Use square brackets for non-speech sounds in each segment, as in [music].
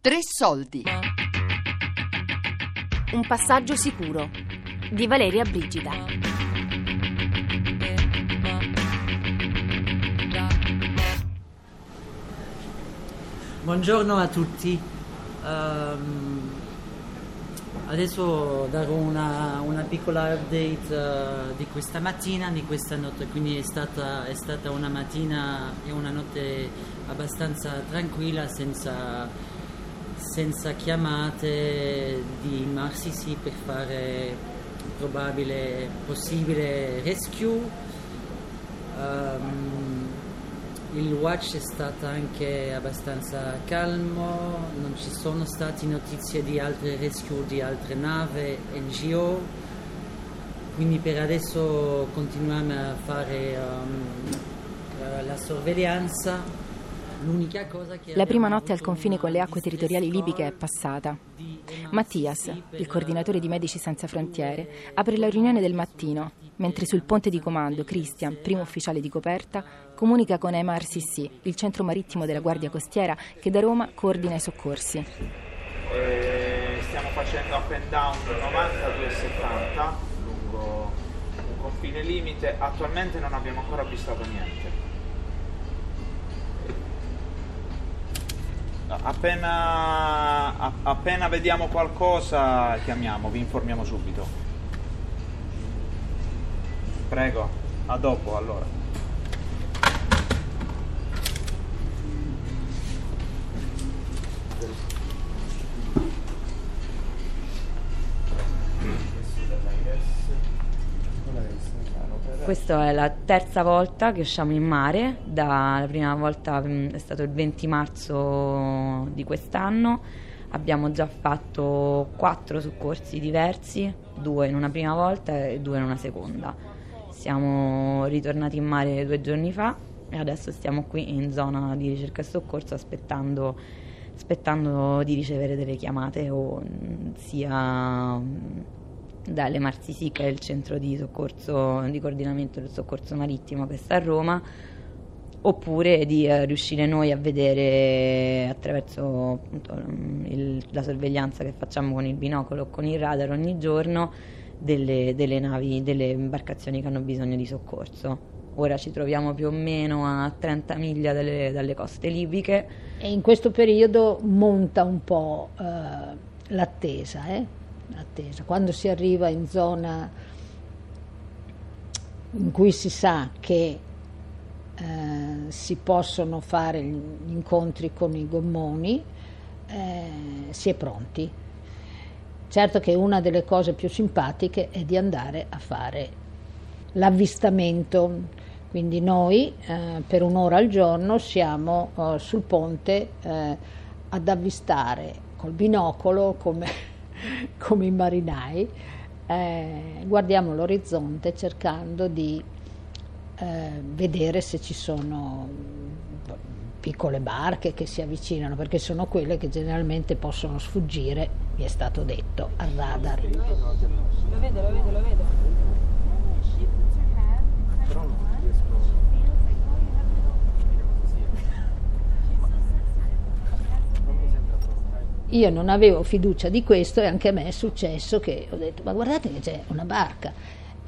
Tre soldi. Un passaggio sicuro di Valeria Brigida. Buongiorno a tutti. Ehm, adesso darò una, una piccola update eh, di questa mattina, di questa notte, quindi è stata, è stata una mattina e una notte abbastanza tranquilla senza, senza chiamate di Marsisi per fare probabile possibile rescue. Ehm, il watch è stato anche abbastanza calmo, non ci sono state notizie di altre rescue di altre navi NGO, quindi per adesso continuiamo a fare um, la sorveglianza. L'unica cosa che La prima notte al confine con le acque territoriali libiche è passata. Mattias, il coordinatore di eh, Medici Senza Frontiere, apre la riunione del mattino, mentre sul ponte di comando Christian, primo ufficiale di coperta, comunica con MRCC, il centro marittimo della Guardia Costiera che da Roma coordina i soccorsi. E stiamo facendo up and down 92,70 lungo un confine limite. Attualmente non abbiamo ancora avvistato niente. Appena, appena vediamo qualcosa chiamiamo, vi informiamo subito. Prego, a dopo allora. Questa è la terza volta che usciamo in mare, da- la prima volta mh, è stato il 20 marzo di quest'anno, abbiamo già fatto quattro soccorsi diversi, due in una prima volta e due in una seconda. Siamo ritornati in mare due giorni fa e adesso stiamo qui in zona di ricerca e soccorso aspettando, aspettando di ricevere delle chiamate o mh, sia mh, dalle Marsisi che è il centro di soccorso di coordinamento del soccorso marittimo che sta a Roma oppure di eh, riuscire noi a vedere attraverso appunto, mm, il- la sorveglianza che facciamo con il binocolo o con il radar ogni giorno delle, delle navi, delle imbarcazioni che hanno bisogno di soccorso. Ora ci troviamo più o meno a 30 miglia dalle, dalle coste libiche E in questo periodo monta un po' eh, l'attesa, eh? L'attesa. Quando si arriva in zona in cui si sa che eh, si possono fare gli incontri con i gommoni, eh, si è pronti. Certo che una delle cose più simpatiche è di andare a fare l'avvistamento. Quindi noi eh, per un'ora al giorno siamo eh, sul ponte eh, ad avvistare col binocolo come, [laughs] come i marinai, eh, guardiamo l'orizzonte cercando di eh, vedere se ci sono piccole barche che si avvicinano, perché sono quelle che generalmente possono sfuggire, mi è stato detto, al radar. Lo vedo, lo vedo, lo vedo. Io non avevo fiducia di questo e anche a me è successo che ho detto ma guardate che c'è una barca.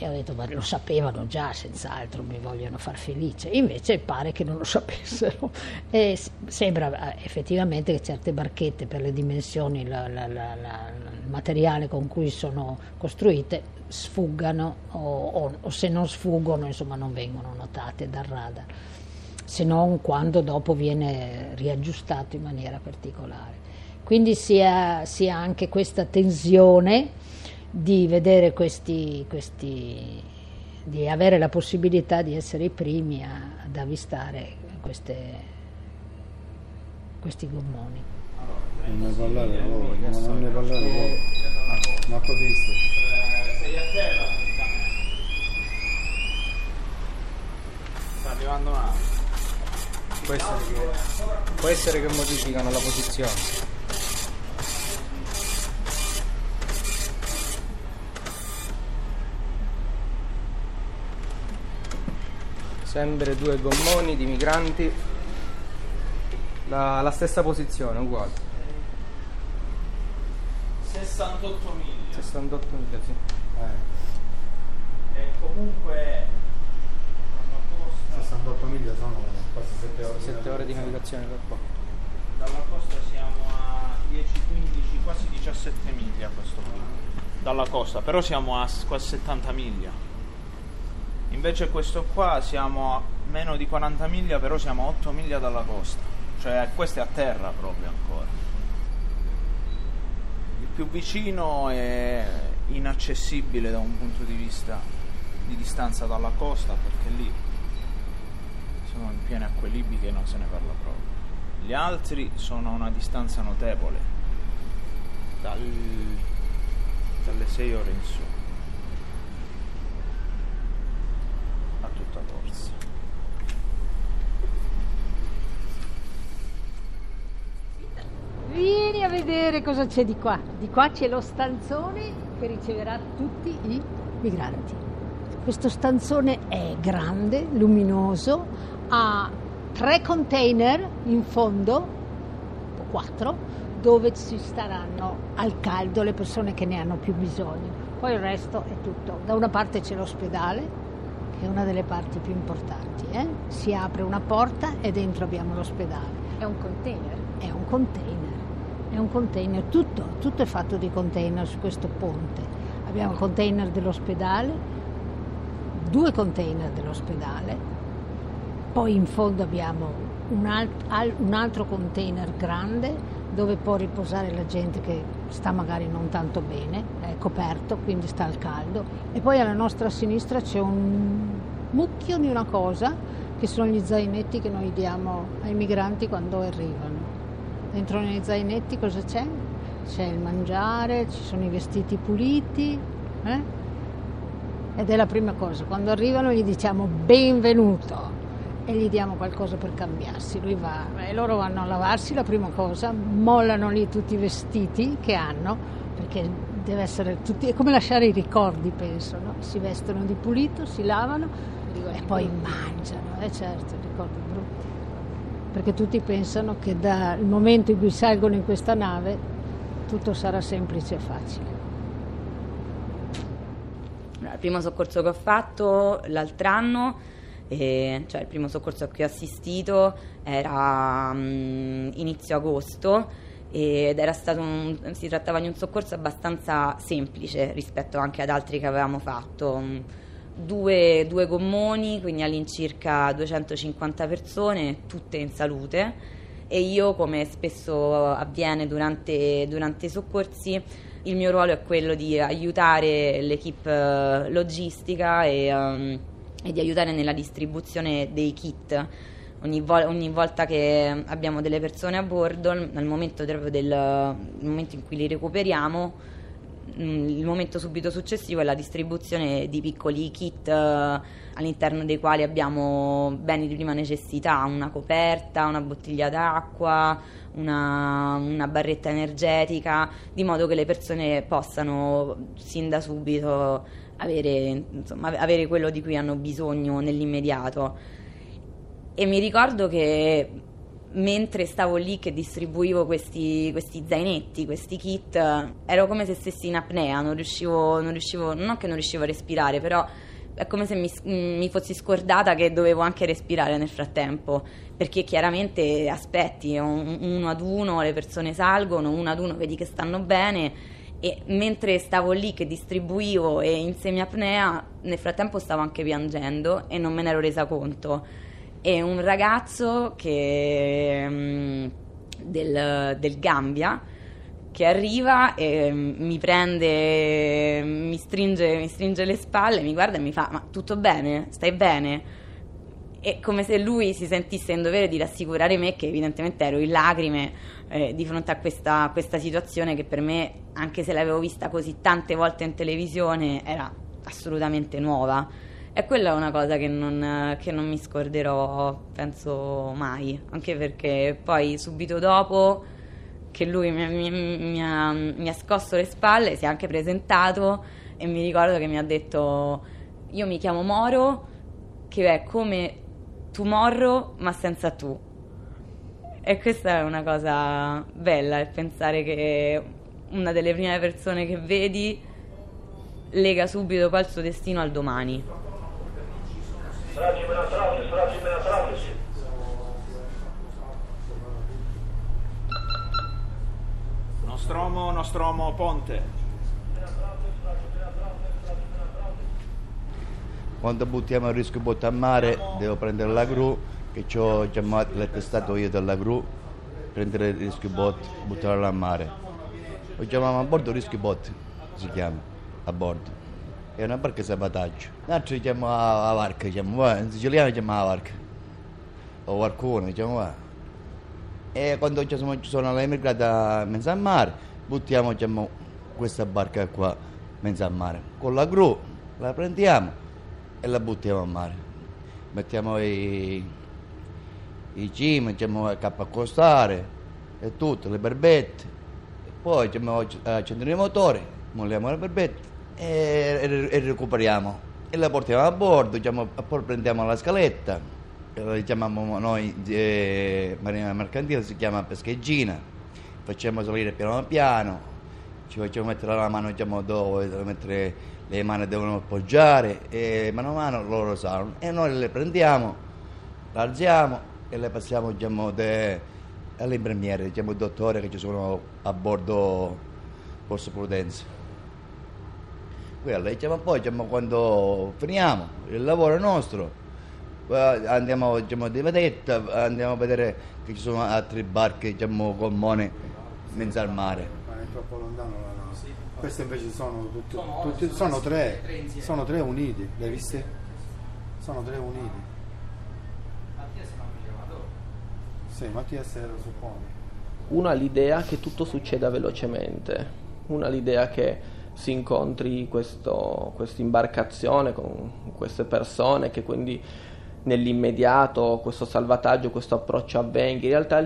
E ho detto ma lo sapevano già senz'altro mi vogliono far felice. Invece pare che non lo [laughs] sapessero. E sembra eh, effettivamente che certe barchette per le dimensioni la- la- la- il materiale con cui sono costruite sfuggano o, o- o se non sfuggono insomma non vengono notate dal radar se non quando dopo viene riaggiustato in maniera particolare. Quindi si ha, si ha anche questa tensione di vedere questi, questi- di avere la possibilità di essere i primi a- ad avvistare queste- questi gommoni. Non ne parlare voi, ma non ne parlare voi. Ma ho visto. sei a terra. Sta arrivando un altro. Può essere, che, può essere che modificano la posizione. Sempre due gommoni di migranti. La, la stessa posizione, uguale. 68 miglia. 68 miglia, sì. Eh, E comunque dalla costa, 68 miglia sono quasi 7 ore. 7 ore di navigazione da qua. dalla costa siamo a 10, 15, quasi 17 miglia questo qui. Dalla costa, però siamo a quasi 70 miglia. Invece questo qua siamo a meno di 40 miglia, però siamo a 8 miglia dalla costa. Cioè questo è a terra proprio ancora. Il più vicino è inaccessibile da un punto di vista di distanza dalla costa perché lì sono in piene acque libiche e non se ne parla proprio. Gli altri sono a una distanza notevole, dal- dalle 6 ore in su, a tutta corsa. Vieni a vedere cosa c'è di qua. Di qua c'è lo stanzone che riceverà tutti i migranti. Questo stanzone è grande, luminoso, ha tre container in fondo, o quattro, dove ci staranno al caldo le persone che ne hanno più bisogno. Poi il resto è tutto. Da una parte c'è l'ospedale, è una delle parti più importanti. eh. Si apre una porta e dentro abbiamo l'ospedale. È un container. È un container, è un container, tutto, tutto è fatto di container su questo ponte. Abbiamo container dell'ospedale, due container dell'ospedale, poi in fondo abbiamo un, alt- al- un altro container grande dove può riposare la gente che sta magari non tanto bene, è coperto, quindi sta al caldo. E poi alla nostra sinistra c'è un mucchio di una cosa che sono gli zainetti che noi diamo ai migranti quando arrivano. Dentro nei zainetti cosa c'è? C'è il mangiare, ci sono i vestiti puliti. eh? Ed è la prima cosa, quando arrivano gli diciamo benvenuto e gli diamo qualcosa per cambiarsi. Lui va e loro vanno a lavarsi la prima cosa, mollano lì tutti i vestiti che hanno, perché deve essere tutti, è come lasciare i ricordi, penso, no? Si vestono di pulito, si lavano e poi mangiano, eh certo, ricordi brutti. Perché tutti pensano che dal momento in cui salgono in questa nave tutto sarà semplice e facile. Il primo soccorso che ho fatto l'altro anno, eh, cioè il primo soccorso a cui ho assistito era mm, inizio agosto ed era stato un- si trattava di un soccorso abbastanza semplice rispetto anche ad altri che avevamo fatto. Mm, Due, due gommoni, quindi all'incirca 250 persone, tutte in salute e io, come spesso avviene durante, durante i soccorsi, il mio ruolo è quello di aiutare l'equipe eh, logistica e, ehm, e di aiutare nella distribuzione dei kit. Ogni, vol- ogni volta che abbiamo delle persone a bordo, nel momento, del, nel momento in cui li recuperiamo, mm, il momento subito successivo è la distribuzione di piccoli kit eh, all'interno dei quali abbiamo beni di prima necessità, una coperta, una bottiglia d'acqua, una, una barretta energetica, di modo che le persone possano sin da subito avere, insomma, avere quello di cui hanno bisogno nell'immediato. E mi ricordo che mentre stavo lì che distribuivo questi, questi zainetti, questi kit, ero come se stessi in apnea, non riuscivo, non riuscivo, non che non riuscivo a respirare, però è come se mi, mi fossi scordata che dovevo anche respirare nel frattempo, perché chiaramente aspetti, un- uno ad uno le persone salgono, uno ad uno vedi che stanno bene e mentre stavo lì che distribuivo e in semiapnea, nel frattempo stavo anche piangendo e non me ne ero resa conto. E un ragazzo che, mm, del, del Gambia che arriva e mm, mi prende, mi stringe, mi stringe le spalle, mi guarda e mi fa: Ma tutto bene? Stai bene? È come se lui si sentisse in dovere di rassicurare me che evidentemente ero in lacrime eh, di fronte a questa, questa situazione che per me, anche se l'avevo vista così tante volte in televisione, era assolutamente nuova. E quella è una cosa che non, che non mi scorderò, penso mai, anche perché poi subito dopo che lui mi, mi- mi ha, mi ha scosso le spalle, si è anche presentato e mi ricordo che mi ha detto io mi chiamo Moro, che è come Tomorrow ma senza tu. E questa è una cosa bella, il pensare che una delle prime persone che vedi lega subito poi il suo destino al domani. Nostromo, Nostromo, Ponte. Quando buttiamo il rischio botto a mare devo prendere la gru, che ho chiamato l'attestato io della gru, prendere il rischio bot, buttarlo a mare. Lo chiamiamo a bordo rischio bot, si chiama, a bordo. È una barca salvataggio. Noi chiamiamo la barca, diciamo, in siciliano chiamiamo la barca. O barcone, diciamo, va. E quando ci sono, ci sono le immigrate a mezzo a mare, buttiamo diciamo, questa barca qua, mezzo a mare. Con la gru la prendiamo e la buttiamo a mare. Mettiamo i, i cime, diciamo, il capo accostare e tutto, le berbette. E poi accendiamo i motori, molliamo le berbette e, e, recuperiamo. E la portiamo a bordo, diciamo, poi prendiamo la scaletta, la chiamiamo noi eh, marina mercantile, si chiama pescheggina, facciamo salire piano piano, ci facciamo mettere la mano diciamo, dove mettere le mani devono appoggiare e mano a mano loro salgono e noi le prendiamo, le alziamo e le passiamo diciamo, all'infermiere, diciamo, il dottore che ci sono a bordo Porto Prudenza. Quella, diciamo, poi diciamo, quando finiamo il lavoro nostro andiamo diciamo, di vedetta, andiamo a vedere che ci sono altre barche, diciamo, gommone in mezzo al mare. Ma è troppo lontano la queste invece sono tutte, sono, tutti, sono, sono tre, tre sono tre uniti, le hai viste? Sono tre uniti. Mattias è un chiamatore. Sì, Mattias lo suppone. Una l'idea che tutto succeda velocemente, una l'idea che si incontri questa imbarcazione con queste persone che quindi nell'immediato questo salvataggio, questo approccio avvenga. In realtà,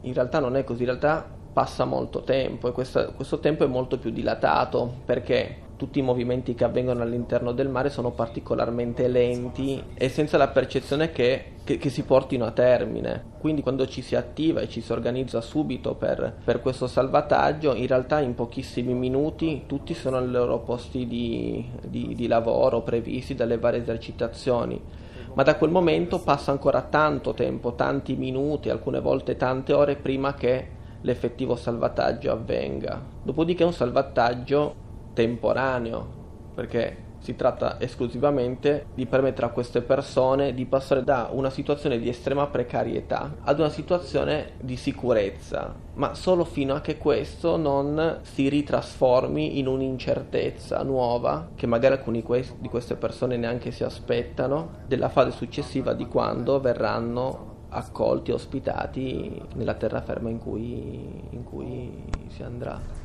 in realtà non è così, in realtà passa molto tempo e questo, questo tempo è molto più dilatato perché tutti i movimenti che avvengono all'interno del mare sono particolarmente lenti e senza la percezione che, che, che, si portino a termine. Quindi quando ci si attiva e ci si organizza subito per, per, questo salvataggio, in realtà in pochissimi minuti tutti sono ai loro posti di, di, di lavoro previsti dalle varie esercitazioni. Ma da quel momento passa ancora tanto tempo, tanti minuti, alcune volte tante ore prima che l'effettivo salvataggio avvenga. Dopodiché è un salvataggio temporaneo, perché si tratta esclusivamente di permettere a queste persone di passare da una situazione di estrema precarietà ad una situazione di sicurezza, ma solo fino a che questo non si ritrasformi in un'incertezza nuova che magari alcuni di queste persone neanche si aspettano della fase successiva di quando verranno accolti, ospitati nella terraferma in cui, in cui si andrà.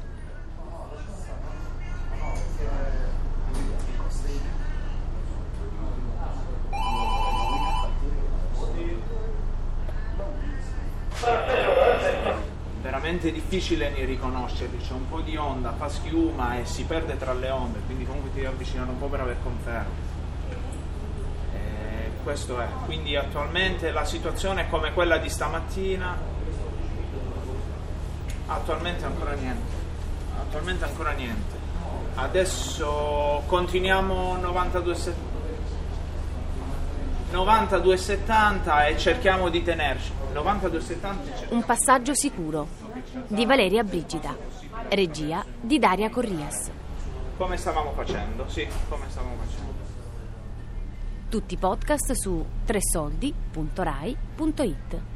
veramente difficile riconoscerli, c'è un po' di onda, fa schiuma e si perde tra le onde, quindi comunque ti devi avvicinare un po' per aver conferma questo è. Quindi attualmente la situazione è come quella di stamattina, attualmente ancora niente, attualmente ancora niente. Adesso continuiamo 92,70 92,70 e cerchiamo di tenerci. 92,70 Un passaggio sicuro di Valeria Brigida, regia di Daria Corrias. Come stavamo facendo? Sì, come stavamo facendo. Tutti i podcast su tresoldi.rai.it.